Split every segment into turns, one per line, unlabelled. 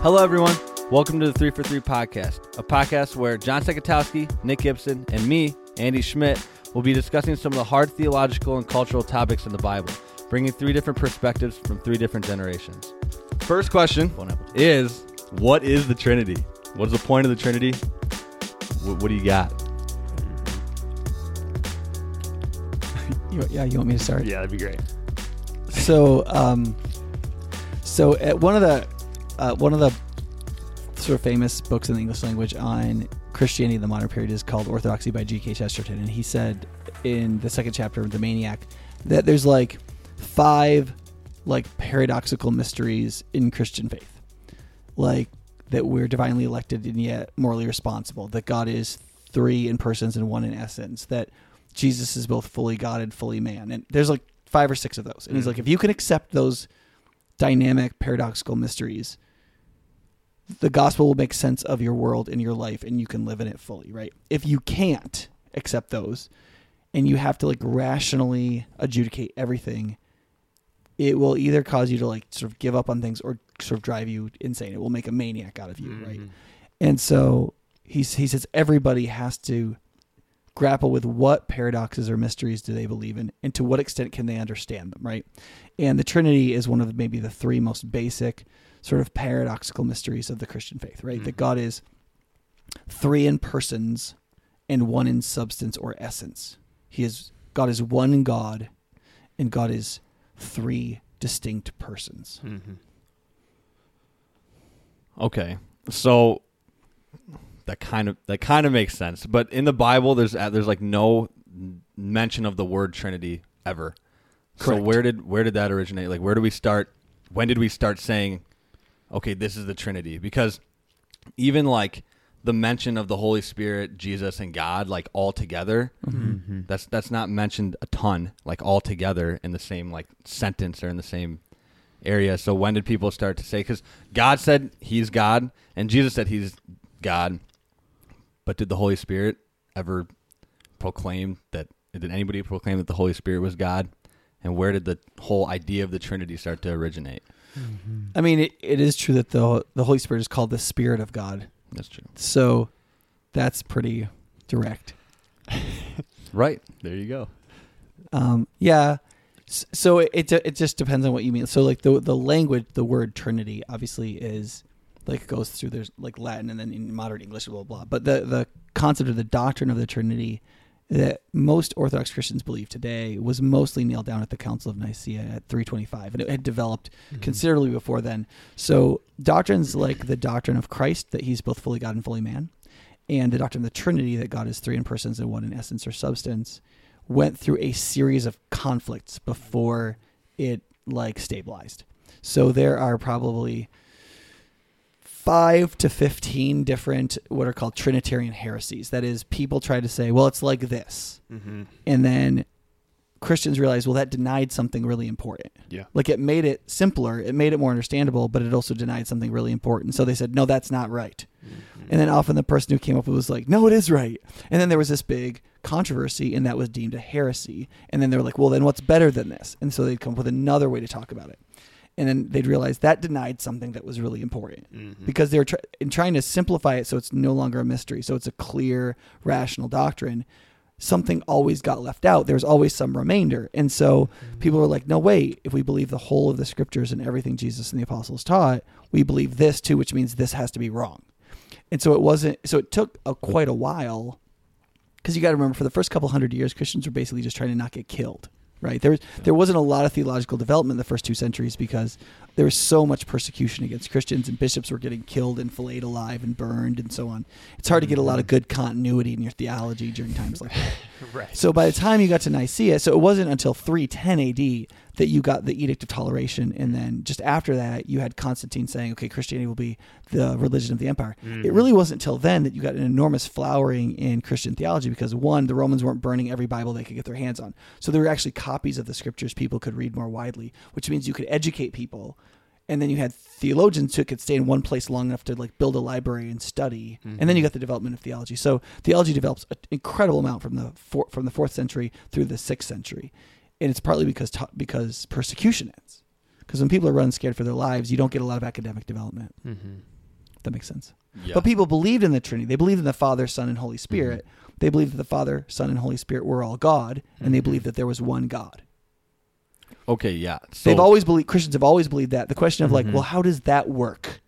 Hello, everyone. Welcome to the Three for Three podcast, a podcast where John Sekatowski, Nick Gibson, and me, Andy Schmidt, will be discussing some of the hard theological and cultural topics in the Bible, bringing three different perspectives from three different generations. First question is What is the Trinity? What's the point of the Trinity? What, what do you got?
You, yeah, you want me to start?
Yeah, that'd be great.
So, um, so at one of the uh, one of the sort of famous books in the English language on Christianity in the modern period is called Orthodoxy by G.K. Chesterton, and he said in the second chapter of The Maniac that there's like five like paradoxical mysteries in Christian faith, like that we're divinely elected and yet morally responsible, that God is three in persons and one in essence, that Jesus is both fully God and fully man, and there's like five or six of those, and he's like, if you can accept those dynamic paradoxical mysteries the gospel will make sense of your world and your life and you can live in it fully right? If you can't accept those and you have to like rationally adjudicate everything it will either cause you to like sort of give up on things or sort of drive you insane. It will make a maniac out of you right? Mm-hmm. And so he's, he says everybody has to grapple with what paradoxes or mysteries do they believe in and to what extent can they understand them right? And the trinity is one of maybe the three most basic sort of paradoxical mysteries of the christian faith right that god is three in persons and one in substance or essence he is god is one god and god is three distinct persons
Mm-hmm.
Okay, so that kind of that kind of makes sense. But in the Bible, there's uh, there's like no mention of the word Trinity ever. So where did where did that originate? Like where do we start? When did we start saying, okay, this is the Trinity? Because even like the mention of the Holy Spirit, Jesus, and God, like all together,
Mm-hmm.
that's that's not mentioned a ton, like all together in the same like sentence or in the same area. So when did people start to say? Because God said He's God, and Jesus said He's God, but did the Holy Spirit ever proclaim that? Did anybody proclaim that the Holy Spirit was God? And where did the whole idea of the Trinity start to originate?
I mean it, it is true that the the holy spirit is called the spirit of god
That's true.
so that's pretty direct
Right there, you go.
Um, yeah. So it, it it just depends on what you mean. So like the the language, the word Trinity obviously is like goes through there's like Latin and then in modern English, blah blah. blah. But the the concept of the doctrine of the Trinity that most Orthodox Christians believe today was mostly nailed down at the Council of Nicaea at 325, and it had developed mm-hmm. considerably before then. So doctrines like the doctrine of Christ that He's both fully God and fully man, and the doctrine of the Trinity that God is three in persons and one in essence or substance went through a series of conflicts before it like stabilized. So there are probably five to 15 different what are called Trinitarian heresies. That is, people try to say, well, it's like this.
Mm-hmm.
And then Christians realize, well, that denied something really important.
Yeah.
Like it made it simpler, it made it more understandable, but it also denied something really important. So they said, no, that's not right. And then often the person who came up with it was like, no, it is right. And then there was this big controversy, and that was deemed a heresy. And then they were like, well, then what's better than this? And so they'd come up with another way to talk about it. And then they'd realize that denied something that was really important
Mm-hmm.
because they were tr- in trying to simplify it so it's no longer a mystery. So it's a clear, rational doctrine. Something always got left out. There's always some remainder. And so people were like, no, wait, if we believe the whole of the scriptures and everything Jesus and the apostles taught, we believe this too, which means this has to be wrong. And so it wasn't, so it took a, quite a while because you got to remember for the first couple hundred years, Christians were basically just trying to not get killed. Right there, was, there wasn't a lot of theological development in the first two centuries because there was so much persecution against Christians, and bishops were getting killed and filleted alive and burned and so on. It's hard to get a lot of mm-hmm. good continuity in your theology during times like that.
Right.
So by the time you got to Nicaea, so it wasn't until 310 AD that you got the Edict of Toleration, and then just after that, you had Constantine saying, "Okay, Christianity will be the religion of the empire." Mm. It really wasn't until then that you got an enormous flowering in Christian theology because one, the Romans weren't burning every Bible they could get their hands on, so there were actually copies of the scriptures people could read more widely, which means you could educate people. And then you had theologians who could stay in one place long enough to like build a library and study. And then you mm-hmm. got the development of theology. So theology develops an incredible amount from the four, from the fourth century through the sixth century, and it's partly because because persecution ends. Because when people are running scared for their lives, you don't get a lot of academic development.
Mm-hmm.
If that makes sense.
Yeah.
But people believed in the Trinity. They believed in the Father, Son, and Holy Spirit.
Mm-hmm.
They believed that the Father, Son, and Holy Spirit were all God, and they
Mhm.
believed that there was one God.
okay, yeah. So,
They've always believed Christians have always believed that. The question of like,
Mhm.
well, how does that work?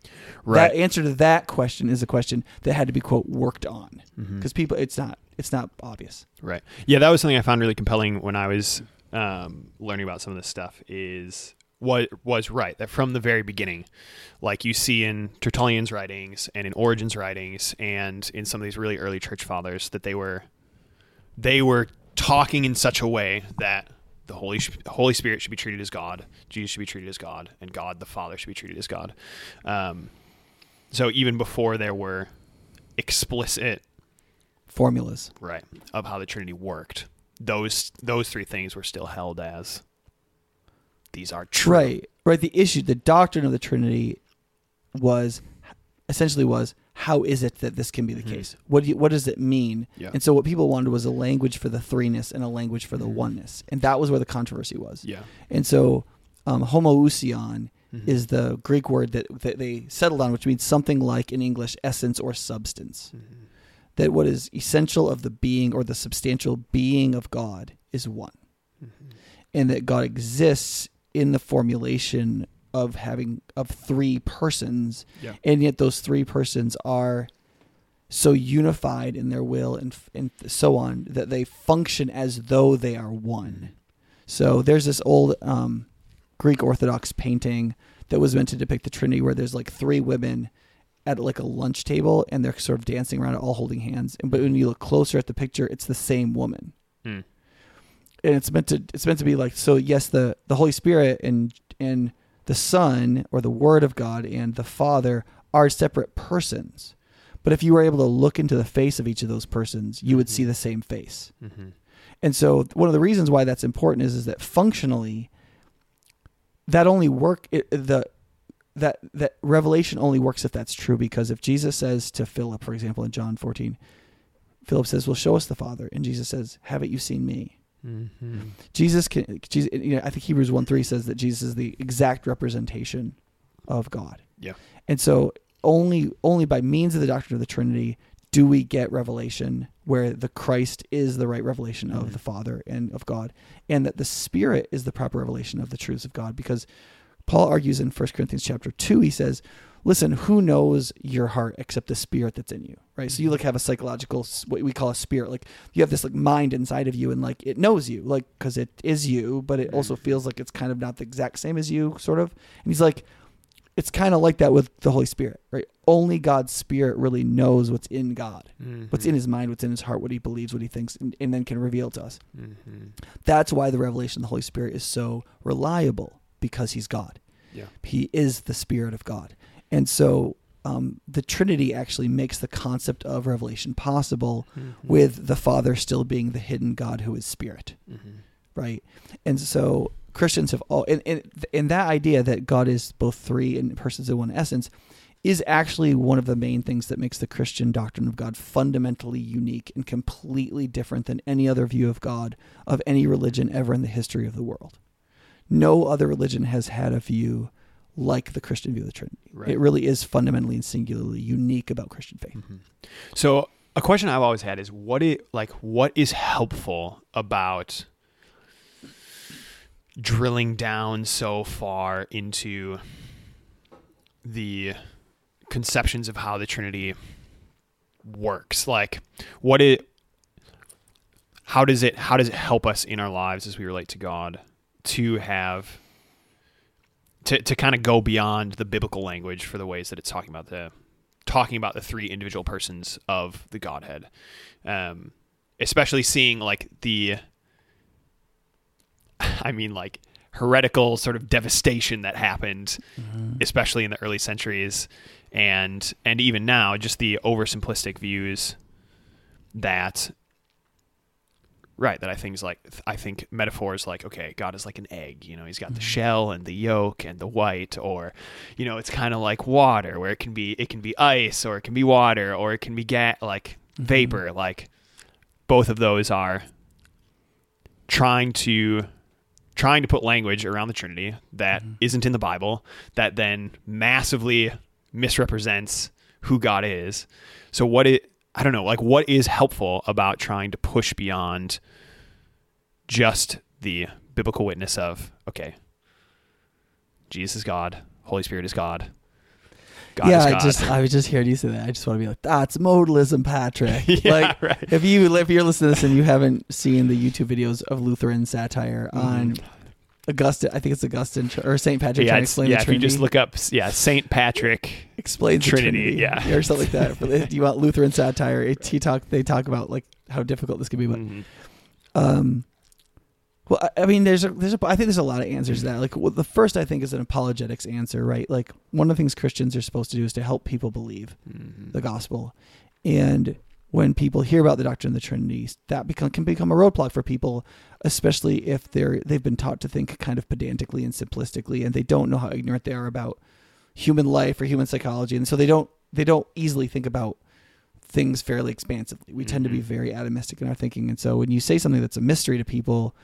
Right.
That answer to that question is a question that had to be quote worked on because people, it's not, it's not obvious.
Right. Yeah, that was something I found really compelling when I was um, learning about some of this stuff. Is what was right that from the very beginning, like you see in Tertullian's writings and in Origen's writings and in some of these really early church fathers, that they were they were talking in such a way that the Holy Holy Spirit should be treated as God, Jesus should be treated as God, and God the Father should be treated as God. Um, so even before there were explicit
Formulas.
right of how the trinity worked those those three things were still held as these are true
Right. Right. The issue, the doctrine of the Trinity was essentially was how is it that this can be the
Mhm.
case? What do you, what does it mean?
Yeah.
And so what people wanted was a language for the threeness and a language for the
Mhm.
oneness. And that was where the controversy was.
yeah
And so um, homoousion
Mhm.
is the Greek word that, that they settled on, which means something like in English essence or substance.
Mhm.
That what is essential of the being or the substantial being of God is one.
Mhm.
And that God exists in the formulation of having of three persons
yeah
and yet those three persons are so unified in their will and and so on that they function as though they are one. So there's this old um, Greek Orthodox painting that was meant to depict the Trinity, where there's like three women at like a lunch table and they're sort of dancing around, it, all holding hands. And but when you look closer at the picture, it's the same woman
Mm.
and it's meant to it's meant to be like so yes the the holy spirit and and the son or the word of god and the father are separate persons but if you were able to look into the face of each of those persons you would see the same face
Mhm.
and so one of the reasons why that's important is is that functionally that only work it, the that that revelation only works if that's true because if Jesus says to Philip for example in John 14 Philip says well show us the father and Jesus says haven't you seen me
Mhm.
Jesus can. Jesus, you know, I think Hebrews one three says that Jesus is the exact representation of God.
Yeah.
And so only only by means of the doctrine of the Trinity do we get revelation where the Christ is the right revelation
Mhm.
of the Father and of God, and that the Spirit is the proper revelation of the truths of God. Because Paul argues in 1 Corinthians chapter two, he says, "Listen, who knows your heart except the Spirit that's in you?" Right. So you mm-hmm. like have a psychological, what we call a spirit. Like you have this like mind inside of you, and like it knows you, like because it is you, but it also mm-hmm. feels like it's kind of not the exact same as you, sort of. And he's like, it's kind of like that with the Holy Spirit, right? Only God's Spirit really knows what's in God, what's in mm-hmm. His mind, what's in His heart, what He believes, what He thinks, and, and then can reveal to us.
Mhm.
That's why the revelation of the Holy Spirit is so reliable because He's God.
yeah
He is the Spirit of God. And so um, the Trinity actually makes the concept of revelation possible
Mhm.
with the Father still being the hidden God who is Spirit,
Mhm.
right? And so Christians have all, and, and, and that idea that God is both three in persons in one essence is actually one of the main things that makes the Christian doctrine of God fundamentally unique and completely different than any other view of God of any religion ever in the history of the world. No other religion has had a view like the Christian view of the Trinity.
Right.
It really is fundamentally and singularly unique about Christian faith.
Mhm. So a question I've always had is what it like what is helpful about drilling down so far into the conceptions of how the Trinity works? Like what it how does it how does it help us in our lives as we relate to God to have to, to kind of go beyond the biblical language for the ways that it's talking about the talking about the three individual persons of the Godhead, um, especially seeing like the, I mean, like heretical sort of devastation that happened, especially in the early centuries, and and even now, just the oversimplistic views that. Right, that I think is like I think metaphors like okay, God is like an egg, you know, he's got the
Mhm.
shell and the yolk and the white, or you know, it's kind of like water, where it can be it can be ice, or it can be water, or it can be ga- like
Mhm.
vapor. Like both of those are trying to trying to put language around the Trinity that
Mhm.
not in the Bible that then massively misrepresents who God is. So what it I don't know, like what is helpful about trying to push beyond just the biblical witness of okay, Jesus is God, Holy Spirit is God. God
yeah,
is
I just I was just hearing you say that. I just want to be like, that's modalism, Patrick.
yeah,
like
right.
if you if you're listening to this and you haven't seen the YouTube videos of Lutheran satire on Augustine, I think it's Augustine or Saint Patrick
Mm-hmm. yeah,
trying to explain
yeah.
the
If you
Trinity.
just look up, yeah, Saint Patrick.
explains
Trinity,
Trinity,
yeah.
or something like that. The, you want Lutheran satire? It, he talk they talk about like how difficult this can be, but
Mhm.
um, well, I, mean, there's a there's a I think there's a lot of answers to that. Like well, the first, I think, is an apologetics answer, right? Like one of the things Christians are supposed to do is to help people believe
Mhm.
the gospel, and when people hear about the doctrine of the Trinity, that become can become a roadblock for people, especially if they're they've been taught to think kind of pedantically and simplistically, and they don't know how ignorant they are about human life or human psychology, and so they don't they don't easily think about things fairly expansively. We tend to be
Mhm.
very atomistic in our thinking, and so when you say something that's a mystery to people,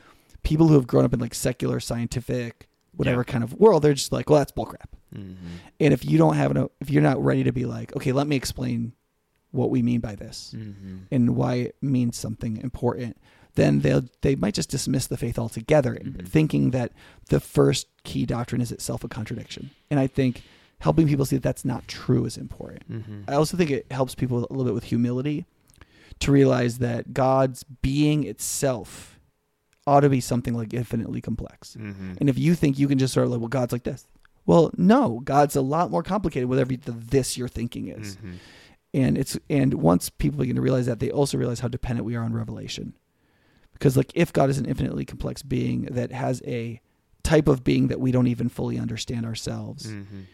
people who have grown up in like secular, scientific, whatever kind of world, they're just like, well, that's bullcrap.
Mhm.
And if you don't have an, if you're not ready to be like, okay, let me explain what we mean by this
Mhm.
and why it means something important, then they'll they might just dismiss the faith altogether,
Mhm.
thinking that the first key doctrine is itself a contradiction. And I think helping people see that that's not true is important.
Mhm.
I also think it helps people a little bit with humility to realize that God's being itself ought to be something like infinitely complex.
Mhm.
And if you think you can just sort of like, well, God's like this. Well, no, God's a lot more complicated, whatever the this you're thinking is.
Mhm.
And it's and once people begin to realize that, they also realize how dependent we are on revelation. Because like if God is an infinitely complex being that has a type of being that we don't even fully understand ourselves,
Mhm.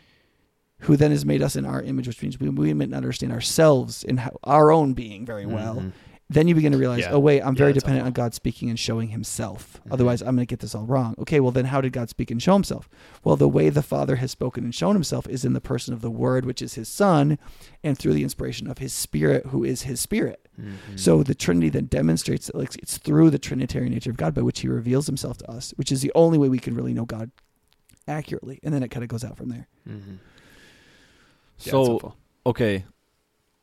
who then has made us in our image, which means we, we might not understand ourselves in how, our own being very well.
Mhm.
Then you begin to realize,
Yeah.
oh wait, I'm
Yeah,
very
that's
dependent on. God speaking and showing Himself.
Mhm.
Otherwise, I'm going to get this all wrong. Okay, well then, how did God speak and show Himself? Well, the way the Father has spoken and shown Himself is in the person of the Word, which is His Son, and through the inspiration of His Spirit, who is His Spirit.
Mhm.
So the Trinity then demonstrates that like it's through the Trinitarian nature of God by which He reveals Himself to us, which is the only way we can really know God accurately. And then it kind of goes out from there.
Mhm. Yeah,
So okay,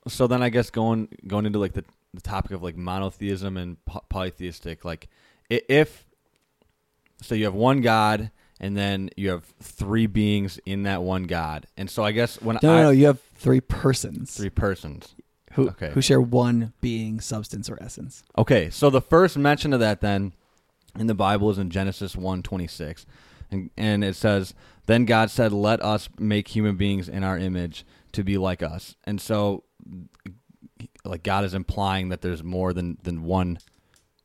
so then I guess going going into like the, the topic of like monotheism and po- polytheistic, like if so, you have one God and then you have three beings in that one God, and so I guess when
No,
I
no, no. You have three persons
three persons.
who
okay.
who share one being, substance, or essence.
Okay, so the first mention of that then in the Bible is in Genesis 1:26. And and it says, "Then God said, "Let us make human beings in our image to be like us." And so like God is implying that there's more than than one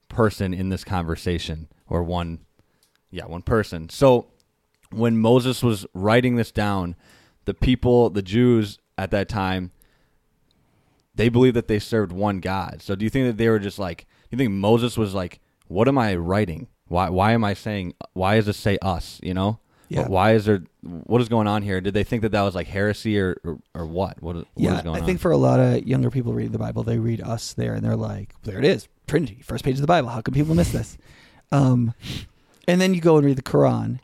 person in this conversation or one yeah, one person. So when Moses was writing this down, the people, the Jews at that time they believed that they served one God. So do you think that they were just like? Do you think Moses was like, "What am I writing? Why? Why am I saying? Why does it say us? You know?
Yeah.
Why is there? What is going on here? Did they think that that was like heresy or or, or what? What, what
yeah,
is going
I
on?
think for a lot of younger people reading the Bible, they read us there and they're like, "There it is, Trinity, first page of the Bible. How can people miss this?" Um, and then you go and read the Quran,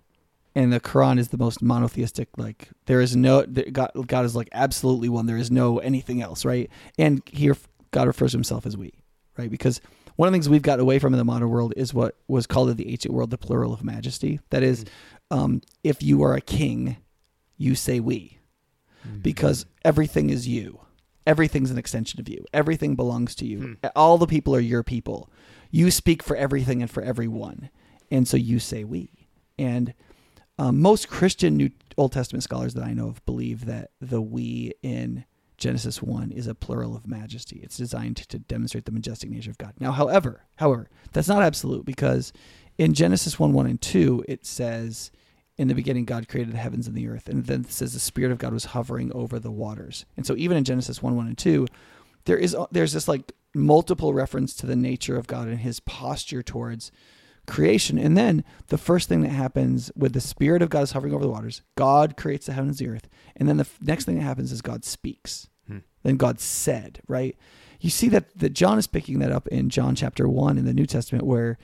and the Quran is the most monotheistic. Like there is no God. God is like absolutely one. There is no anything else, right? And here God refers to Himself as we, right? Because one of the things we've gotten away from in the modern world is what was called in the ancient world the plural of majesty. That is, um, if you are a king, you say we because everything is you. Everything's an extension of you. Everything belongs to you. All the people are your people. You speak for everything and for everyone. And so you say we. And um, most Christian New Old Testament scholars that I know of believe that the we in Genesis 1 is a plural of majesty. It's designed to demonstrate the majestic nature of God. Now, however, however, that's not absolute because in Genesis 1, 1 and 2, it says, in the beginning, God created the heavens and the earth. And then it says the Spirit of God was hovering over the waters. And so even in Genesis 1, 1 and 2, there is there's this like multiple reference to the nature of God and his posture towards creation. And then the first thing that happens with the Spirit of God is hovering over the waters, God creates the heavens and the earth. And then the f- next thing that happens is God speaks.
Hmm.
Then God said, right? You see that, that John is picking that up in John chapter 1 in the New Testament, where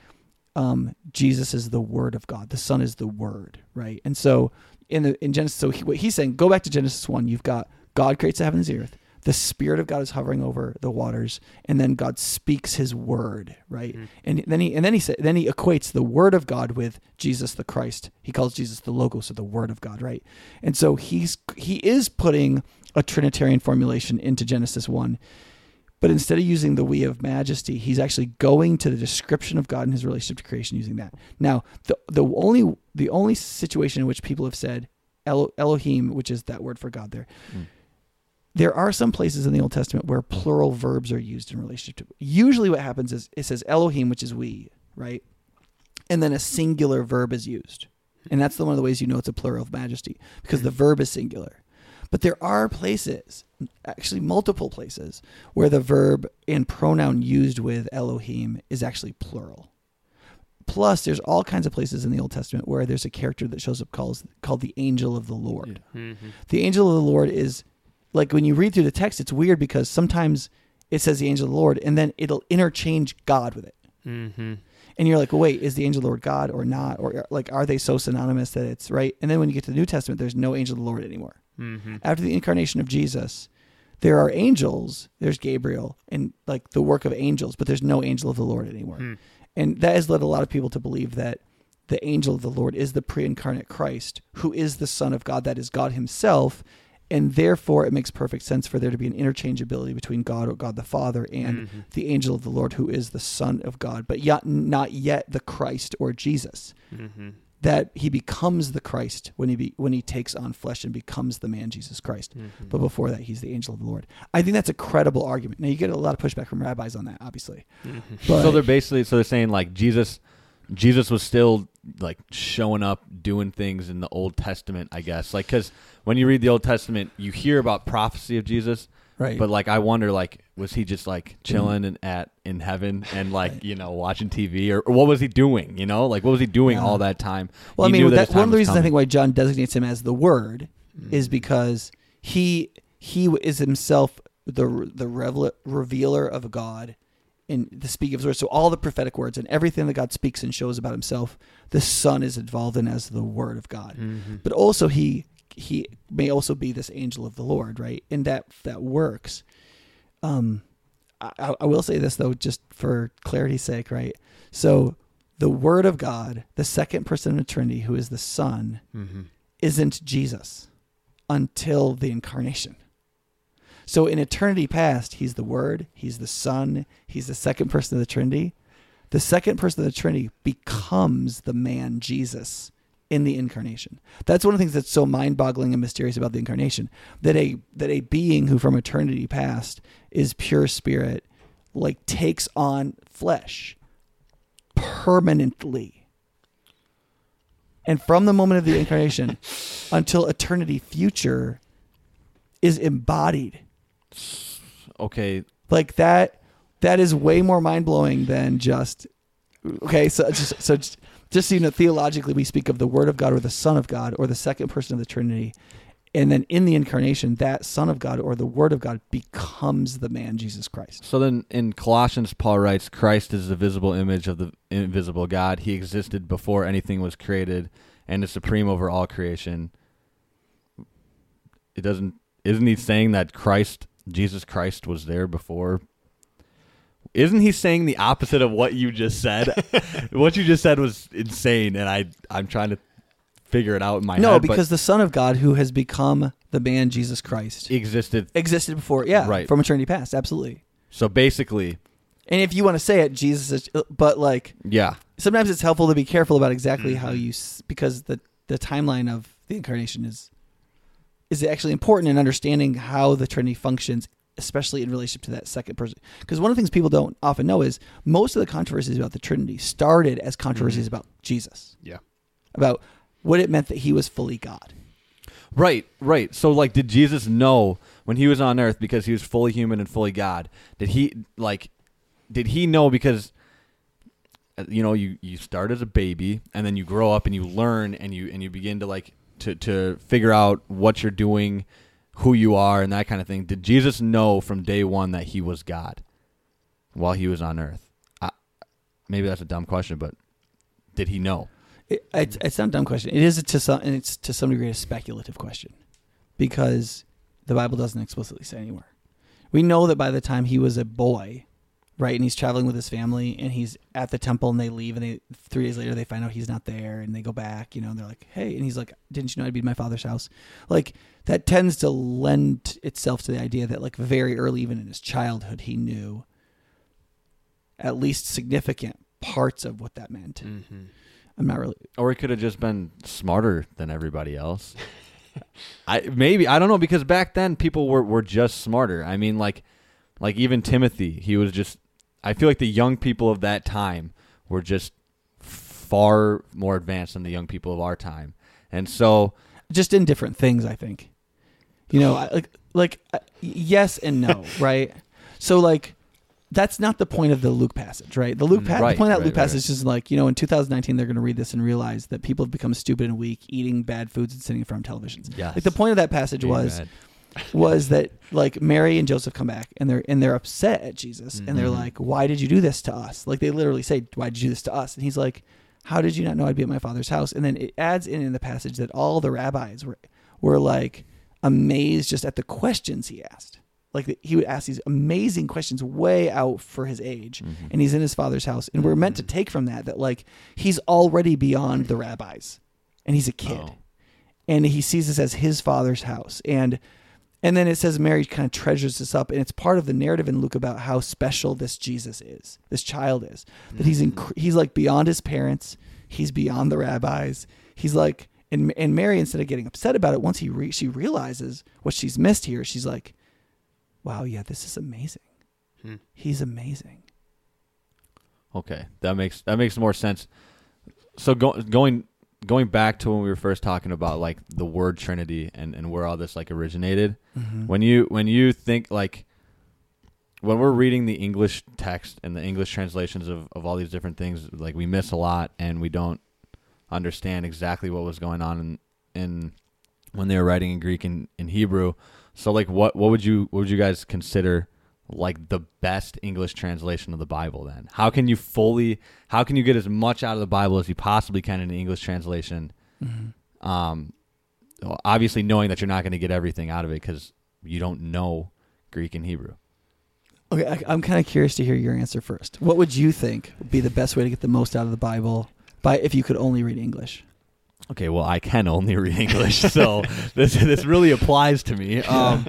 um, Jesus is the Word of God. The Son is the Word, right? And so in the in Genesis, so he, what he's saying, go back to Genesis one. You've got God creates the heavens and the earth. The Spirit of God is hovering over the waters, and then God speaks His word, right? And then he and then he said then he equates the Word of God with Jesus the Christ. He calls Jesus the Logos or the Word of God, right? And so he's he is putting a Trinitarian formulation into Genesis one, but instead of using the we of majesty, he's actually going to the description of God and his relationship to creation using that. Now, the the only the only situation in which people have said Elo, Elohim, which is that word for God there, hmm. there are some places in the Old Testament where plural verbs are used in relationship to. Usually, what happens is it says Elohim, which is we, right, and then a singular verb is used, and that's the one of the ways you know it's a plural of majesty because the hmm. verb is singular. But there are places, actually multiple places, where the verb and pronoun used with Elohim is actually plural. Plus, there's all kinds of places in the Old Testament where there's a character that shows up calls, called the angel of the Lord.
Mm-hmm.
The angel of the Lord is like when you read through the text, it's weird because sometimes it says the angel of the Lord and then it'll interchange God with it.
Mm-hmm.
And you're like, well, wait, is the angel of the Lord God or not? Or like, are they so synonymous that it's right? And then when you get to the New Testament, there's no angel of the Lord anymore.
Mm-hmm.
After the incarnation of Jesus, there are angels. There's Gabriel and like the work of angels, but there's no angel of the Lord anymore.
Hmm.
And that has led a lot of people to believe that the angel of the Lord is the pre incarnate Christ, who is the Son of God, that is God Himself. And therefore, it makes perfect sense for there to be an interchangeability between God or God the Father and
Mhm.
the angel of the Lord, who is the Son of God, but yet not yet the Christ or Jesus.
Mm-hmm.
That He becomes the Christ when He be, when He takes on flesh and becomes the man Jesus Christ.
Mm-hmm.
But before that, He's the angel of the Lord. I think that's a credible argument. Now you get a lot of pushback from rabbis on that, obviously.
Mm-hmm.
But
so they're basically so they're saying like Jesus Jesus was still like showing up doing things in the Old Testament, I guess. Like cuz when you read the Old Testament, you hear about prophecy of Jesus,
right,
but like I wonder like was he just like chilling and at in heaven and like, you know, watching TV or, or what was he doing, you know? Like what was he doing
Yeah.
all that time?
Well,
He
I mean,
knew that
that,
his
one of the
was
reasons I
coming.
think why John designates him as the Word
Mm-hmm.
is because he he is himself the the revel- revealer of God in the speak of his words. So all the prophetic words and everything that God speaks and shows about Himself, the Son is involved in as the Word of God.
Mm-hmm.
But also he he may also be this angel of the Lord, right? And that that works. Um, I, I will say this though, just for clarity's sake, right? So the Word of God, the second person of the Trinity, who is the Son,
Mm-hmm.
isn't Jesus until the incarnation. So in eternity past, he's the Word, he's the Son, he's the second person of the Trinity. The second person of the Trinity becomes the man Jesus in the incarnation. That's one of the things that's so mind-boggling and mysterious about the incarnation. That a that a being who from eternity past is pure spirit, like takes on flesh permanently. And from the moment of the incarnation until eternity future is embodied.
Okay,
Like that that is way more mind-blowing than just okay, so just so just, just so you know theologically we speak of the word of God or the son of God or the second person of the Trinity. And then in the incarnation, that Son of God or the Word of God becomes the man Jesus Christ.
So then in Colossians, Paul writes, Christ is the visible image of the invisible God. He existed before anything was created and is supreme over all creation. It doesn't, isn't he saying that Christ, Jesus Christ, was there before? Isn't he saying the opposite of what you just said? what you just said was insane, and I, I'm trying to figure it out in my
no,
head. No,
because the Son of God, who has become the man Jesus Christ,
existed.
existed before. Yeah,
Right.
from eternity past, absolutely.
So basically,
And if you want to say it, Jesus is, but like
yeah,
sometimes it's helpful to be careful about exactly
Mm-hmm.
how you because the the timeline of the incarnation is is actually important in understanding how the Trinity functions, especially in relationship to that second person. Because one of the things people don't often know is most of the controversies about the Trinity started as controversies about Jesus,
Yeah.
about what it meant that he was fully God.
Right, right. So like did Jesus know when he was on earth because he was fully human and fully God? Did he like did he know because uh, you know you you start as a baby and then you grow up and you learn and you and you begin to like to to figure out what you're doing, who you are and that kind of thing. Did Jesus know from day 1 that he was God while he was on earth? I, maybe that's a dumb question, but did he know?
It, it's, it's not a dumb question. It is a, to some, and it's to some degree a speculative question, because the Bible doesn't explicitly say anywhere. We know that by the time he was a boy, right, and he's traveling with his family, and he's at the temple, and they leave, and they three days later they find out he's not there, and they go back, you know, and they're like, hey, and he's like, didn't you know I'd be in my father's house? Like that tends to lend itself to the idea that like very early, even in his childhood, he knew at least significant parts of what that meant.
Mm-hmm.
I'm not really
Or he could have just been smarter than everybody else. I maybe I don't know because back then people were, were just smarter. I mean like like even Timothy, he was just I feel like the young people of that time were just far more advanced than the young people of our time. And so
just in different things. I think, you know, like like uh, yes and no, right? So like that's not the point of the Luke passage, right? The Luke
Mm,
pa-
right,
the point of that
right,
Luke
right,
passage is like you know in 2019 they're going to read this and realize that people have become stupid and weak, eating bad foods and sitting in front of televisions.
yes.
Like the point of that passage was. Was that like Mary and Joseph come back and they're and they're upset at Jesus and they're
Mhm.
like, "Why did you do this to us?" Like they literally say, "Why did you do this to us?" And he's like, "How did you not know I'd be at my father's house?" And then it adds in in the passage that all the rabbis were were like amazed just at the questions he asked. Like he would ask these amazing questions way out for his age,
Mhm.
and he's in his father's house, and we're meant to take from that that like he's already beyond the rabbis, and he's a kid
Oh.
and he sees this as his father's house and and then it says mary kind of treasures this up and it's part of the narrative in luke about how special this jesus is this child is that he's inc- he's like beyond his parents he's beyond the rabbis he's like and, and mary instead of getting upset about it once he re- she realizes what she's missed here she's like wow yeah this is amazing
Hmm.
he's amazing
Okay, that makes that makes more sense. So go, going going back to when we were first talking about like the word Trinity and, and where all this like originated. Mm-hmm. When you when you think like when we're reading the English text and the English translations of, of all these different things, like we miss a lot and we don't understand exactly what was going on in, in when they were writing in Greek and in Hebrew. So like what what would you what would you guys consider like the best English translation of the Bible then? How can you fully how can you get as much out of the Bible as you possibly can in an English translation? Um obviously knowing that you're not going to get everything out of it cuz you don't know Greek and Hebrew.
okay I, i'm kind of curious to hear your answer first what would you think would be the best way to get the most out of the bible by if you could only read english
Okay, well, I can only read English, so this this really applies to me. Um,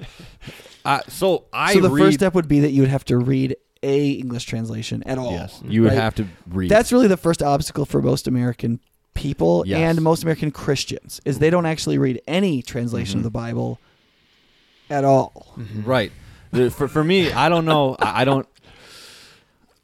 I, so I
so the
read,
first step would be that you would have to read a English translation at all.
Yes, you would
right?
have to read.
That's really the first obstacle for most American people
Yes.
and most American Christians is they don't actually read any translation
Mhm.
of the Bible at all.
right. The- for for me, I don't know. I, don't.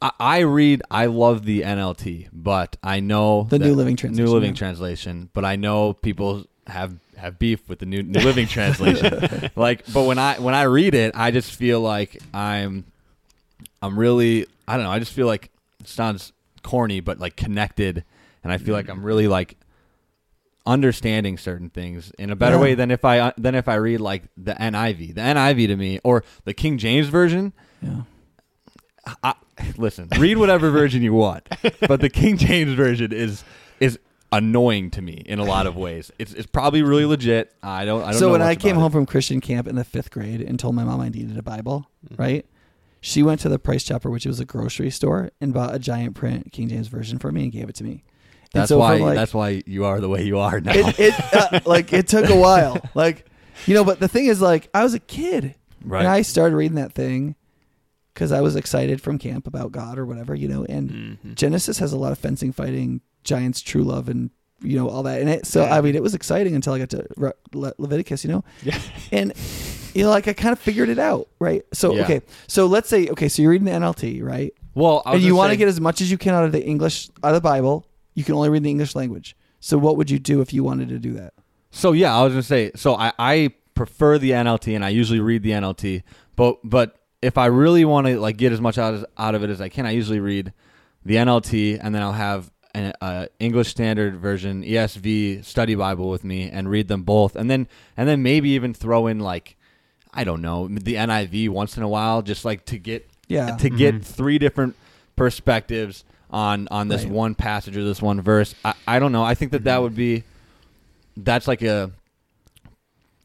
I, I read. I love the NLT, but I know
The New Living Translation.
New Living
yeah.
Translation, but I know people have have beef with the New New Living Translation. like, but when I when I read it, I just feel like I'm I'm really I don't know. I just feel like it sounds corny, but like connected, and I feel like I'm really like understanding certain things in a better
Yeah.
way than if I than if I read like the NIV. The NIV to me or the King James version.
Yeah.
I, listen, read whatever version you want, but the King James version is is annoying to me in a lot of ways. It's it's probably really legit. I don't. I don't
so
know
when I came
about
home from Christian camp in the fifth grade and told my mom I needed a Bible, right? She went to the Price Chopper, which was a grocery store, and bought a giant print King James version for me and gave it to me. And
That's
so
why.
like,
that's why you are the way you are now.
it, it uh, like it took a while, like you know. But the thing is, like I was a kid,
right.
and I started reading that thing because I was excited from camp about God or whatever, you know. And
Mhm.
Genesis has a lot of fencing, fighting, giants, true love, and you know all that in it. So
Yeah.
I mean, it was exciting until I got to Re- Le- Leviticus, you know.
Yeah.
And you know, like I kind of figured it out, right? So
Yeah.
okay, so let's say okay, so you're reading the NLT, right?
well,
and you want to get as much as you can out of the English out of the Bible. You can only read the English language. So what would you do if you wanted to do that?
So yeah, I was gonna say. So I, I prefer the NLT, and I usually read the NLT. But but if I really want to like get as much out as, out of it as I can, I usually read the NLT, and then I'll have an uh, English Standard Version ESV study Bible with me, and read them both, and then and then maybe even throw in like I don't know the NIV once in a while, just like to get
Yeah.
to get three different perspectives on on this
Right.
one passage or this one verse. I, I don't know. I think that that
Mm-hmm.
would be that's like a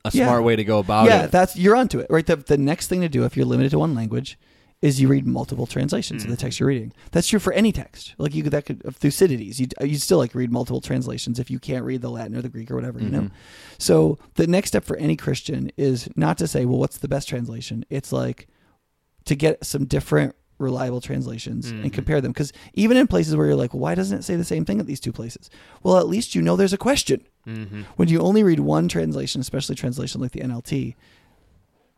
a
Yeah.
smart way to go about
yeah,
it.
Yeah, that's you're onto it, right? The, the next thing to do if you're limited to one language is you read multiple translations of the
Mhm.
text you're reading. That's true for any text. Like you could that could of Thucydides, you you still like read multiple translations if you can't read the Latin or the Greek or whatever, you know.
Mhm.
So the next step for any Christian is not to say, well, what's the best translation? It's like to get some different reliable translations
Mhm.
and compare them. Because even in places where you're like, well, why doesn't it say the same thing at these two places? Well, at least you know there's a question.
Mm-hmm.
When you only read one translation, especially translation like the NLT,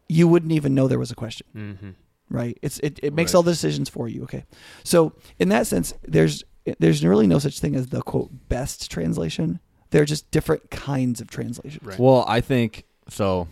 you wouldn't even know there was a question
Mm-hmm.
Right? It's it, it makes
Right.
all the decisions for you. Okay, so in that sense, there's there's really no such thing as the quote best translation. They're just different kinds of translations.
Right.
Well, I think so.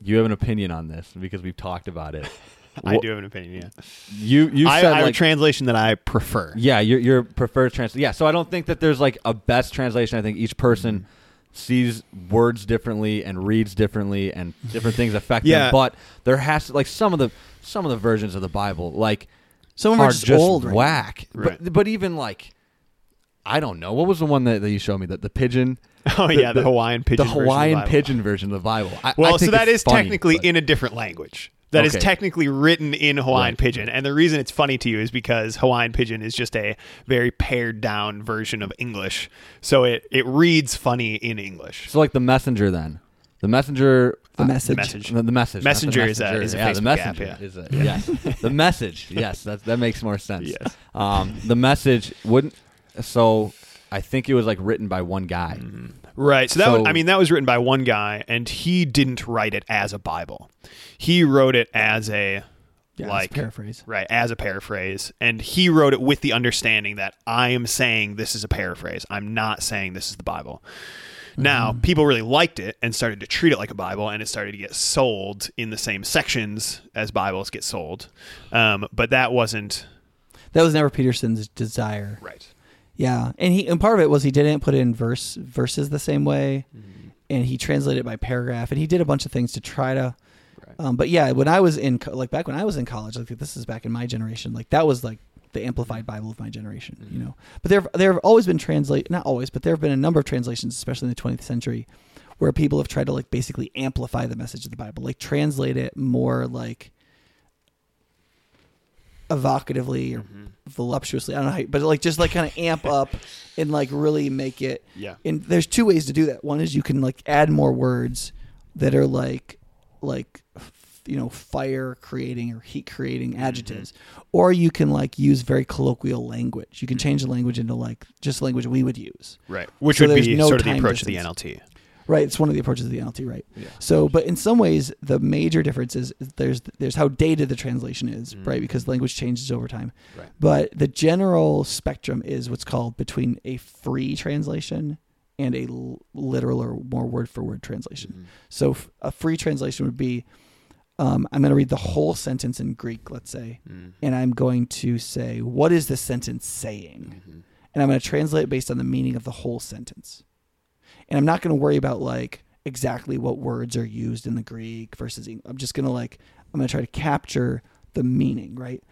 You have an opinion on this because we've talked about it.
I
Wha-
do have an opinion. Yeah,
You you
I,
said
I have
like
a translation that I prefer.
yeah your your preferred translation. Yeah, so I don't think that there's like a best translation. I think each person
Mm-hmm.
Sees words differently and reads differently, and different things affect
Yeah.
them. But there has to like some of the some of the versions of the Bible like
Some of
are
are just,
just
old,
whack.
Right.
But but even like I don't know what was the one that, that you showed me that the Pidgin
Oh
The-
yeah, the,
the-
Hawaiian Pidgin.
the
version of the
Hawaiian
Bible.
Pidgin version of the Bible. I, I
Well, so
think
that
it's funny,
technically
but-
in a different language. That is
Okay.
technically written in Hawaiian
Right.
Pidgin, and the reason it's funny to you is because Hawaiian Pidgin is just a very pared down version of English, so it it reads funny in English.
so like the messenger then. The messenger
The
uh,
message.
message.
The, the message. not the
Messenger is a- is a
yeah, the
Facebook app,
messenger
yeah.
is a yes. the message. Yes, that that makes more sense.
Yes.
Um, the message wouldn't. So I think it was like written by one guy.
Right. So that
So-
I mean that was written by one guy, and he didn't write it as a Bible. He wrote it as a
Yeah,
like
paraphrase.
right as a paraphrase, and he wrote it with the understanding that I am saying this is a paraphrase. I'm not saying this is the Bible. Now,
Mm-hmm.
people really liked it and started to treat it like a Bible, and it started to get sold in the same sections as Bibles get sold. Um, but that wasn't
That was never Peterson's desire.
right.
Yeah, and he and part of it was he didn't put in verse verses the same way,
Mm-hmm.
and he translated it by paragraph, and he did a bunch of things to try to.
Right.
Um, but yeah, when I was in co- like back when I was in college, like this is back in my generation, like that was like the amplified Bible of my generation,
Mm-hmm.
you know. But there there have always been translate not always, but there have been a number of translations, especially in the 20th century, where people have tried to like basically amplify the message of the Bible, like translate it more like evocatively or
Mm-hmm.
voluptuously. I don't know, how, you- but like just like kind of amp up and like really make it.
Yeah.
And there's two ways to do that. One is you can like add more words that are like like you know fire creating or heat creating
Mm-hmm.
adjectives, or you can like use very colloquial language. You can change the language into like just language we would use.
Right. Which
So
would be
no
sort of the approach of the. NLT.
Right, it's one of the approaches of the NLT, right?
Yeah.
So, but in some ways, the major difference is there's there's how dated the translation is, right? Because language changes over time.
Mm. Right.
But the general spectrum is what's called between a free translation and a literal or more word for word translation.
Mm-hmm.
So, f- a free translation would be um, I'm going to read the whole sentence in Greek, let's say,
Mm-hmm.
and I'm going to say, what is this sentence saying?
Mm-hmm.
And I'm going to translate it based on the meaning of the whole sentence. And I'm not going to worry about like exactly what words are used in the Greek versus Eng- I'm just going to like I'm going to try to capture the meaning, right?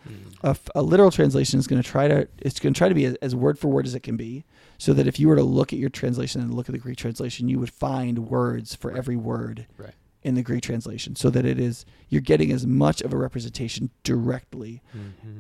A, f- a literal translation is going to try to it's going to try to be as, as word for word as it can be, so that if you were to look at your translation and look at the Greek translation, you would find words for every word
Right.
in the Greek translation, so that it is you're getting as much of a representation directly.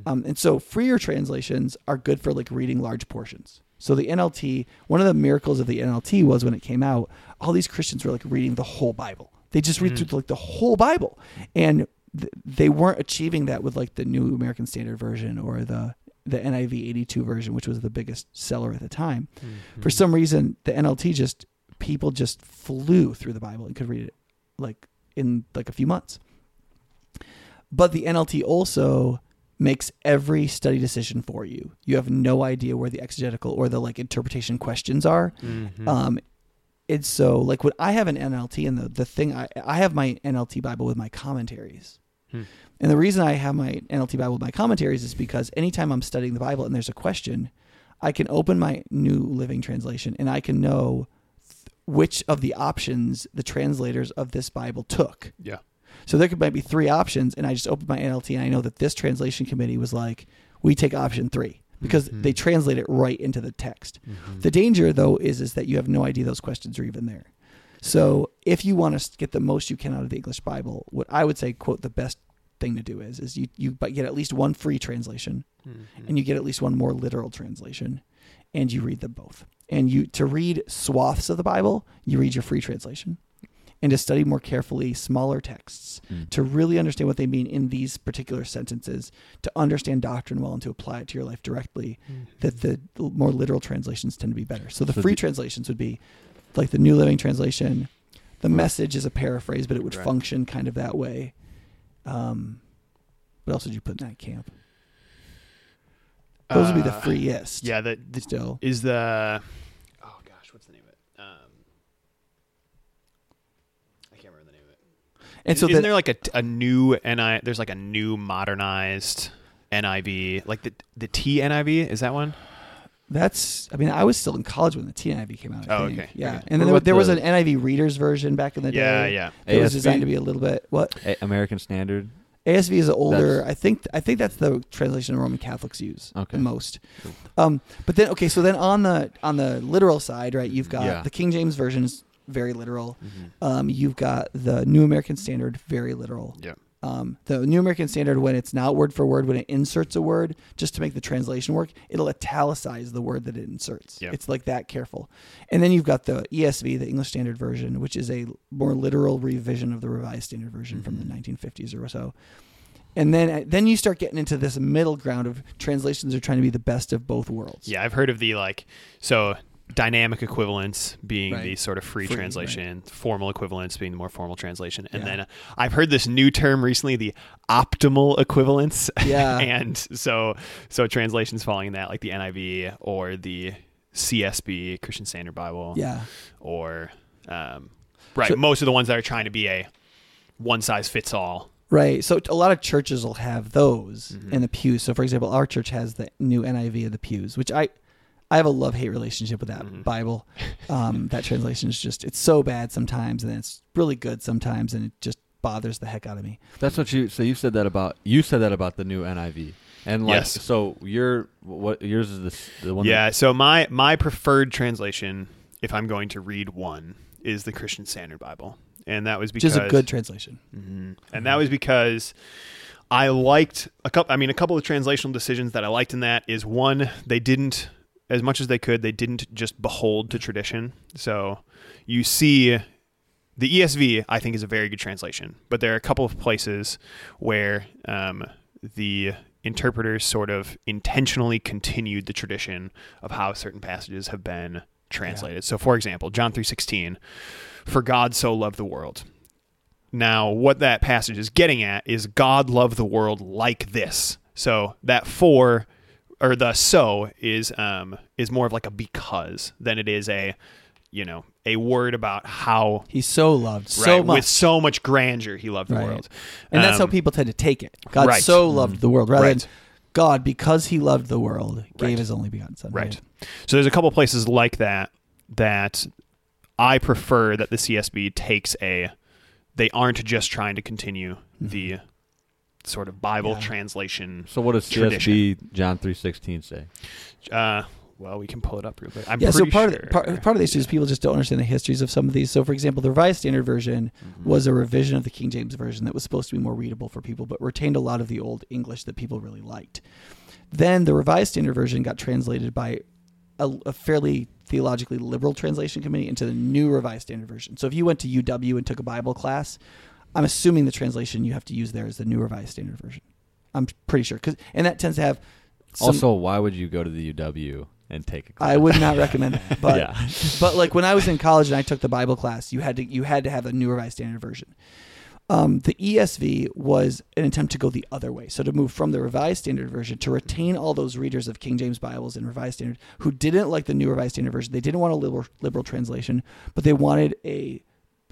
Um, and so freer translations are good for like reading large portions. So the NLT, one of the miracles of the NLT was when it came out, all these Christians were like reading the whole Bible. They just read through mm. like the whole Bible, and th- they weren't achieving that with like the New American Standard Version or the the NIV 82 version, which was the biggest seller at the time. Mm-hmm. For some reason, the NLT just people just flew through the Bible and could read it like in like a few months. But the NLT also makes every study decision for you. You have no idea where the exegetical or the like interpretation questions are.
Mm-hmm.
Um, it's so like when I have an NLT and the the thing I I have my NLT Bible with my commentaries.
Hmm.
And the reason I have my NLT Bible with my commentaries is because anytime I'm studying the Bible and there's a question, I can open my New Living Translation and I can know th- which of the options the translators of this Bible took.
Yeah.
So there could might be three options, and I just open my NLT and I know that this translation committee was like, we take option three because
Mhm.
they translate it right into the text.
Mhm.
The danger though is is that you have no idea those questions are even there. So if you want to get the most you can out of the English Bible, what I would say, quote, the best thing to do is is you you get at least one free translation
Mhm.
and you get at least one more literal translation and you read them both. And you to read swaths of the Bible, you read your free translation. And to study more carefully smaller texts,
Mm.
to really understand what they mean in these particular sentences, to understand doctrine well and to apply it to your life directly, that the more literal translations tend to be better. So the
So
free
the-
translations would be like the New Living Translation. The message is a paraphrase, but it would
Right.
function kind of that way. Um, what else would you put in that camp? Those would be the
Uh,
freest.
Yeah, the, the
Still.
is the oh gosh, what's the name of it? Um, I can't remember the name of it.
And so
isn't
that,
there like a, a new NI? There's like a new modernized NIV, like the the TNIV. Is that one?
that's, I mean, I was still in college when the TNIV came out. I
Oh,
think.
okay.
Yeah.
Okay.
And then
What
there,
about
there was an NIV reader's version back in the
Yeah,
day.
yeah. Yeah.
It was designed to be a little bit, what?
A- American Standard.
ASV is older.
That's-
I think I think that's the translation Roman Catholics use
Okay.
most.
Cool.
Um, but then okay, so then on the on the literal side, right? You've got
Yeah.
the King James version is very literal.
Mm-hmm.
Um, you've got the New American Standard, very literal.
Yeah.
Um, the New American Standard, when it's not word for word, when it inserts a word just to make the translation work, it'll italicize the word that it inserts. It's like that careful. And then you've got the ESV, the English Standard Version, which is a more literal revision of the Revised Standard Version from the
Mhm.
1950s or so. And then then you start getting into this middle ground of translations are trying to be the best of both worlds.
Yeah, I've heard of the like so dynamic equivalence being
Right.
the sort of free,
Free,
translation, formal equivalence being the more formal translation, and
Yeah.
then uh, I've heard this new term recently, the optimal equivalence.
Yeah.
and so so translations falling in that like the NIV or the CSB Christian Standard Bible
Yeah.
or um, right
So-
most of the ones that are trying to be a one size fits all.
Right. So a lot of churches will have those
Mhm.
in the pews. So for example, our church has the new NIV of the pews, which I I have a love hate relationship with that
Mhm.
Bible. Um, that translation is just it's so bad sometimes, and then it's really good sometimes, and it just bothers the heck out of me.
That's what you. So you said that about you said that about the new NIV, and like
Yes.
so your what yours is this the one.
Yeah, so my my preferred translation if I'm going to read one is the Christian Standard Bible. And that was because
is a good translation.
Mhm. And that was because I liked a couple. I mean, a couple of translational decisions that I liked in that is one, they didn't, as much as they could, they didn't just behold to tradition. So you see, the ESV I think is a very good translation, but there are a couple of places where um, the interpreters sort of intentionally continued the tradition of how certain passages have been translated. So, for example, John three sixteen, for God so loved the world. Now, what that passage is getting at is God loved the world like this. So that for or the so is um is more of like a because than it is a you know a word about how
He's so loved so much,
with so much grandeur he loved the
Right.
world.
and that's how
Um,
people tend to take it. God
right.
so loved the world, rather
Right.
than God because He loved the world gave
Right.
His only begotten Son.
Right. So there's a couple places like that that I prefer that the CSB takes a they aren't just trying to continue the sort of Bible
Yeah.
translation.
So what does
Tradition.
CSB John three sixteen say?
Uh, well, we can pull it up real quick. I'm
yeah, so part
sure.
of the, part, part of the issue is people just don't understand the histories of some of these. So, for example, the Revised Standard Version
Mm-hmm.
was a revision of the King James Version that was supposed to be more readable for people, but retained a lot of the old English that people really liked. Then the Revised Standard Version got translated by a, a fairly theologically liberal translation committee into the new Revised Standard Version. So, if you went to UW and took a Bible class, I'm assuming the translation you have to use there is the new Revised Standard Version. I'm pretty sure, because and that tends to have. Some,
also, why would you go to the UW and take a class?
I would not recommend that, but
yeah.
but like when I was in college and I took the Bible class, you had to you had to have a New Revised Standard Version. Um, the ESV was an attempt to go the other way, so to move from the Revised Standard Version to retain all those readers of King James Bibles and Revised Standard who didn't like the New Revised Standard Version. They didn't want a liberal, liberal translation, but they wanted a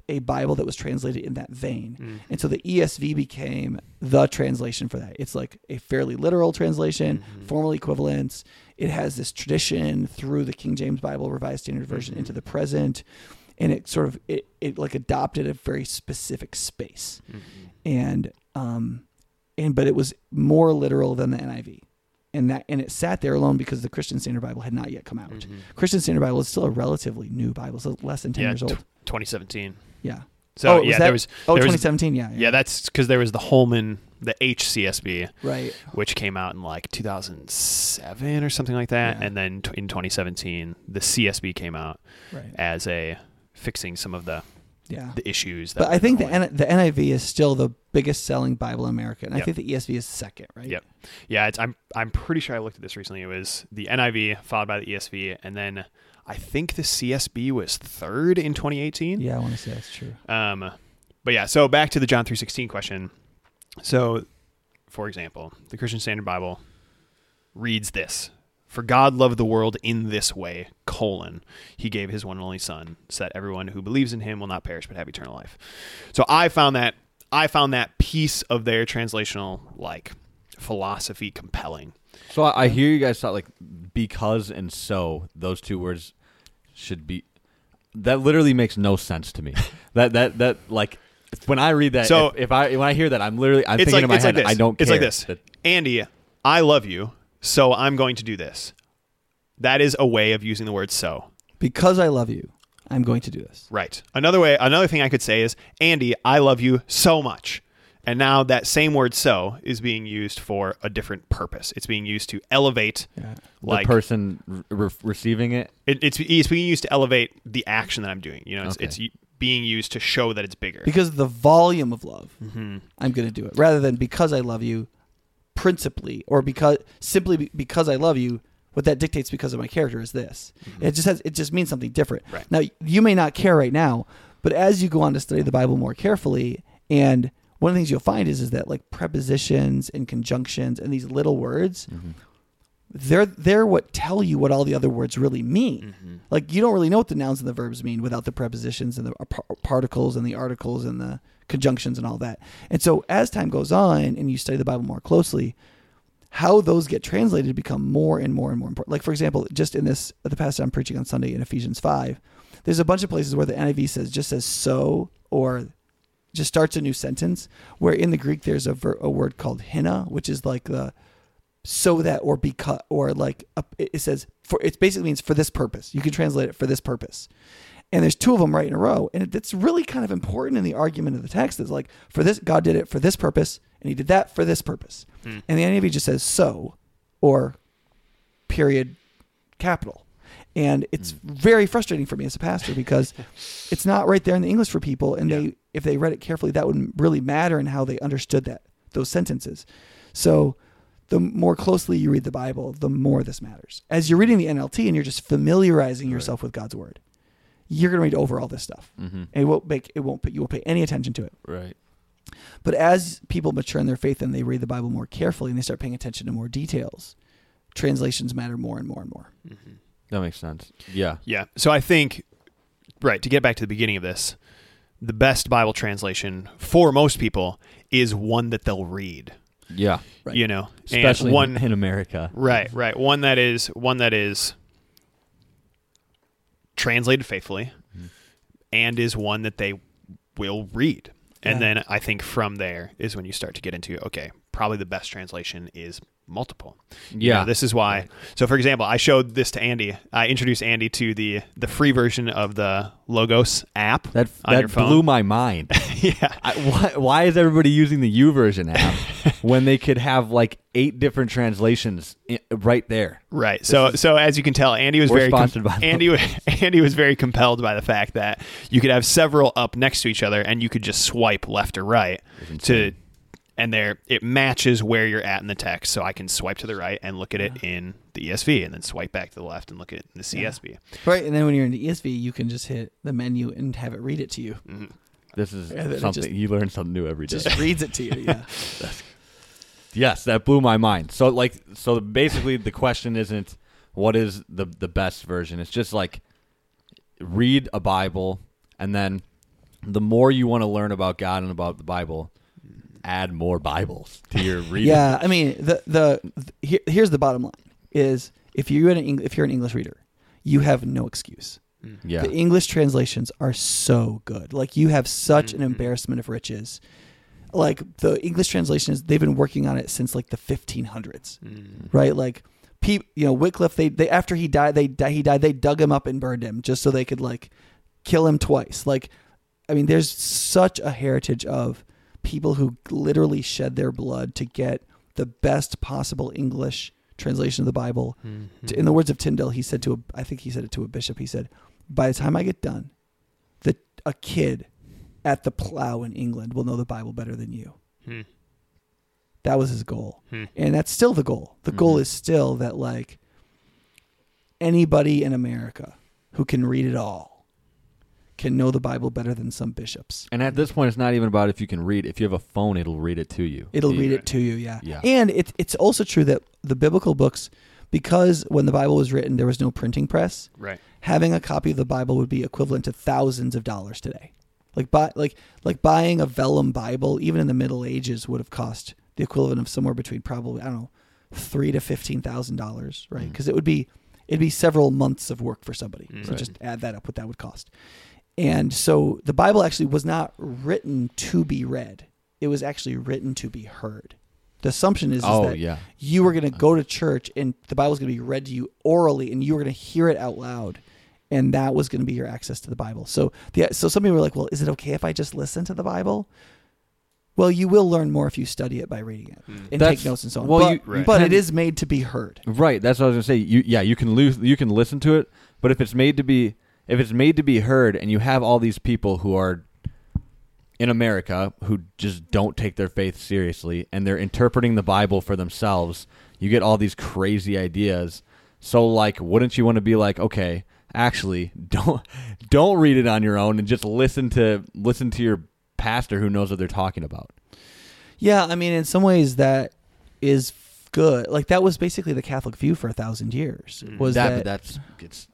a Bible that was translated in that vein.
Mm.
And so the ESV became the translation for that. It's like a fairly literal translation,
Mhm.
formal equivalence. It has this tradition through the King James Bible Revised Standard Version
Mhm.
into the present, and it sort of it, it like adopted a very specific space,
Mhm.
and um, and but it was more literal than the NIV. and that and it sat there alone because the Christian Standard Bible had not yet come out.
Mhm.
Christian Standard Bible is still a relatively new Bible, so less than ten
Yeah,
years old.
tw- 2017.
Yeah.
So
Oh, was
yeah,
that-
there was
Oh,
there was-
2017. yeah,
yeah, that's because there was the Holman, the HCSB,
right.
which came out in like 2007 or something like that,
Yeah.
and then in 2017 the CSB came out
Right.
as a fixing some of the
Yeah.
the issues. That
But I think the. N- the NIV is still the biggest selling Bible in America, and I think the ESV is second, right?
Yep. yeah, it's, I'm I'm pretty sure I looked at this recently. It was the NIV followed by the ESV, and then I think the CSB was third in 2018.
Yeah, I want to say that's true.
Um, but yeah, so back to the John three sixteen question. So, for example, the Christian Standard Bible reads this: "For God loved the world in this way: colon He gave His one and only Son, so that everyone who believes in Him will not perish but have eternal life." So I found that I found that piece of their translational like philosophy compelling.
So I, I hear you guys thought like because and so those two words should be. That literally makes no sense to me. that that that like when I read that,
So-
if, if I when I hear that, I'm literally I'm thinking
like
in my head,
like.
I don't.
It's like this. Andy, I love you, so I'm going to do this. That is a way of using the word so.
Because I love you, I'm going to do this.
Right. Another way, another thing I could say is, Andy, I love you so much. And now that same word so is being used for a different purpose. It's being used to elevate,
Yeah.
the person re- re- receiving it.
it, it's, it's being used to elevate the action that I'm doing. You know, it's,
Okay.
it's being used to show that it's bigger.
Because of the volume of love,
Mhm.
I'm going to do it rather than because I love you, principally, or because simply because I love you. What that dictates because of my character is this. It just has. It just means something different.
Mm-hmm. Right.
Now you may not care right now, but as you go on to study the Bible more carefully, and one of the things you'll find is is that like prepositions and conjunctions and these little words, they're they're what tell you what all the other words really mean.
Mm-hmm.
Like you don't really know what the nouns and the verbs mean without the prepositions and the par- particles and the articles and the conjunctions and all that. And so as time goes on and you study the Bible more closely, how those get translated become more and more and more important. Like for example, just in this the passage I'm preaching on Sunday in Ephesians five, there's a bunch of places where the NIV says just says so or just starts a new sentence. Where in the Greek there's a, ver- a word called hina, which is like the so that or because or like a, it says for it basically means for this purpose. You can translate it for this purpose. And there's two of them right in a row, and it's really kind of important in the argument of the text. Is like for this, God did it for this purpose, and He did that for this purpose.
Hmm.
And the NIV just says so, or period, capital. And it's very frustrating for me as a pastor because it's not right there in the English for people, and they if they read it carefully, that would really matter in how they understood that those sentences. So the more closely you read the Bible, the more this matters. As you're reading the NLT and you're just familiarizing yourself with God's word, you're going to read over all this stuff,
Mm-hmm.
and it won't make it won't you won't pay any attention to it.
Right.
But as people mature in their faith and they read the Bible more carefully and they start paying attention to more details, translations matter more and more and more.
That makes sense. Yeah.
Yeah. So I think, right, to get back to the beginning of this, the best Bible translation for most people is one that they'll read.
Yeah.
Right.
You know,
Especially
and one
in America.
Right, right. One that is one that is translated faithfully
Mm-hmm.
and is one that they will read. And then I think from there is when you start to get into okay, probably the best translation is multiple. You
Yeah.
know, this is why. So, for example, I showed this to Andy. I introduced Andy to the the free version of the Logos app
That that blew my mind.
yeah,
I, why, why is everybody using the YouVersion app when they could have like eight different translations i- right there?
Right. So so as you can tell, Andy was very
by.
Andy Andy was very compelled by the fact that you could have several up next to each other and you could just swipe left or right to and there it matches where you're at in the text. So I can swipe to the right and look at it in the ESV and then swipe back to the left and look at it in the CSB.
Right, and then when you're in the ESV, you can just hit the menu and have it read it to you. Mm-hmm.
This is
Yeah, that it
something
just-
you learn something new every day.
Just reads it to you. Yeah.
yes, that blew my mind. So like, so basically, the question isn't what is the the best version. It's just like read a Bible, and then the more you want to learn about God and about the Bible, add more Bibles to your reading.
yeah, I mean, the the, the here, here's the bottom line: is if you're an Eng- if you're an English reader, you have no excuse.
yeah.
The English translations are so good. Like you have such an embarrassment of riches. like the English translations, they've been working on it since like the 1500s,
Mm.
right? Like, pe- you know, Wycliffe. They they after he died, they di- he died. They dug him up and burned him just so they could like kill him twice. Like, I mean, there's such a heritage of people who literally shed their blood to get the best possible English translation of the Bible.
Mhm.
In the words of Tyndale, he said to a, I think he said it to a bishop. He said, "By the time I get done, the a kid at the plow in England will know the Bible better than you."
Hmm.
That was his goal,
Hmm.
and that's still the goal. The goal
Mhm.
is still that like anybody in America who can read it all can know the Bible better than some bishops.
And at this point, it's not even about if you can read. If you have a phone, it'll read it to you.
It'll
The-
read it to you, yeah.
Yeah.
And it, it's also true that the biblical books, because when the Bible was written, there was no printing press.
Right.
having a copy of the Bible would be equivalent to thousands of dollars today. Like buy like like buying a vellum Bible, even in the Middle Ages, would have cost the equivalent of somewhere between probably I don't know three to fifteen thousand dollars, right?
Mhm.
Because it would be it'd be several months of work for somebody.
Mm.
So
Right.
just add that up, what that would cost. And so the Bible actually was not written to be read; it was actually written to be heard. The assumption is, is
Oh
that
yeah.
you were going to go to church and the Bible was going to be read to you orally and you were going to hear it out loud. And that was going to be your access to the Bible. So, the, so some people were like, well, is it okay if I just listen to the Bible? Well, you will learn more if you study it by reading it
Mm.
and
That's-
take notes and so on.
well,
but
you-
Right.
but it is made to be heard.
Right. That's what I was gonna say. You yeah, you can lose. You can listen to it, but if it's made to be, if it's made to be heard, and you have all these people who are in America who just don't take their faith seriously, and they're interpreting the Bible for themselves, you get all these crazy ideas. So like, wouldn't you want to be like, okay, actually, don't don't read it on your own and just listen to listen to your pastor who knows what they're talking about.
Yeah, I mean, in some ways, that is good. Like, that was basically the Catholic view for a thousand years.
Mm.
Was
that,
that,
but that's it's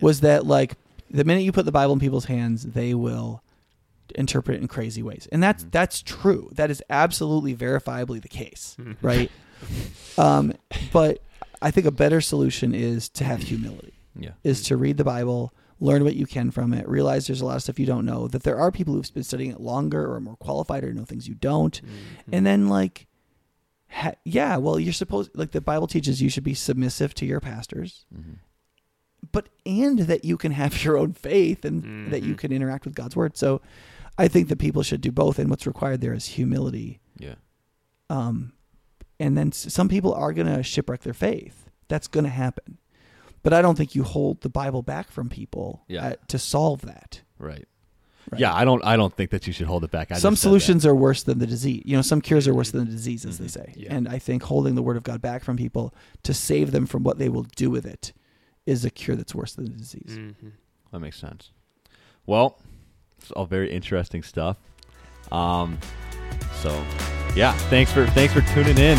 was that like the minute you put the Bible in people's hands, they will interpret it in crazy ways, and that's
Mhm.
that's true. That is absolutely verifiably the case,
Mhm.
right? um, but I think a better solution is to have humility.
yeah.
Is to read the Bible, learn what you can from it, realize there's a lot of stuff you don't know, that there are people who've been studying it longer or are more qualified or know things you don't,
Mhm.
and then like. Ha- yeah, well, you're supposed like the Bible teaches you should be submissive to your pastors,
Mhm.
But and that you can have your own faith and that you
Mhm.
can interact with God's word. So I think that people should do both and what's required there is humility.
Yeah.
Um and then some people are going to shipwreck their faith. That's going to happen. But I don't think you hold the Bible back from people
Yeah.
uh, to solve that.
Right.
Right.
Yeah, I don't. I don't think that you should hold it back. I
some
that.
solutions are worse than the disease. You know, some cures are worse than the disease, as they
Mhm.
say.
Yeah.
And I think holding the word of God back from people to save them from what they will do with it is a cure that's worse than the disease.
Mhm.
That makes sense. Well, it's all very interesting stuff. Um, so yeah, thanks for thanks for tuning in.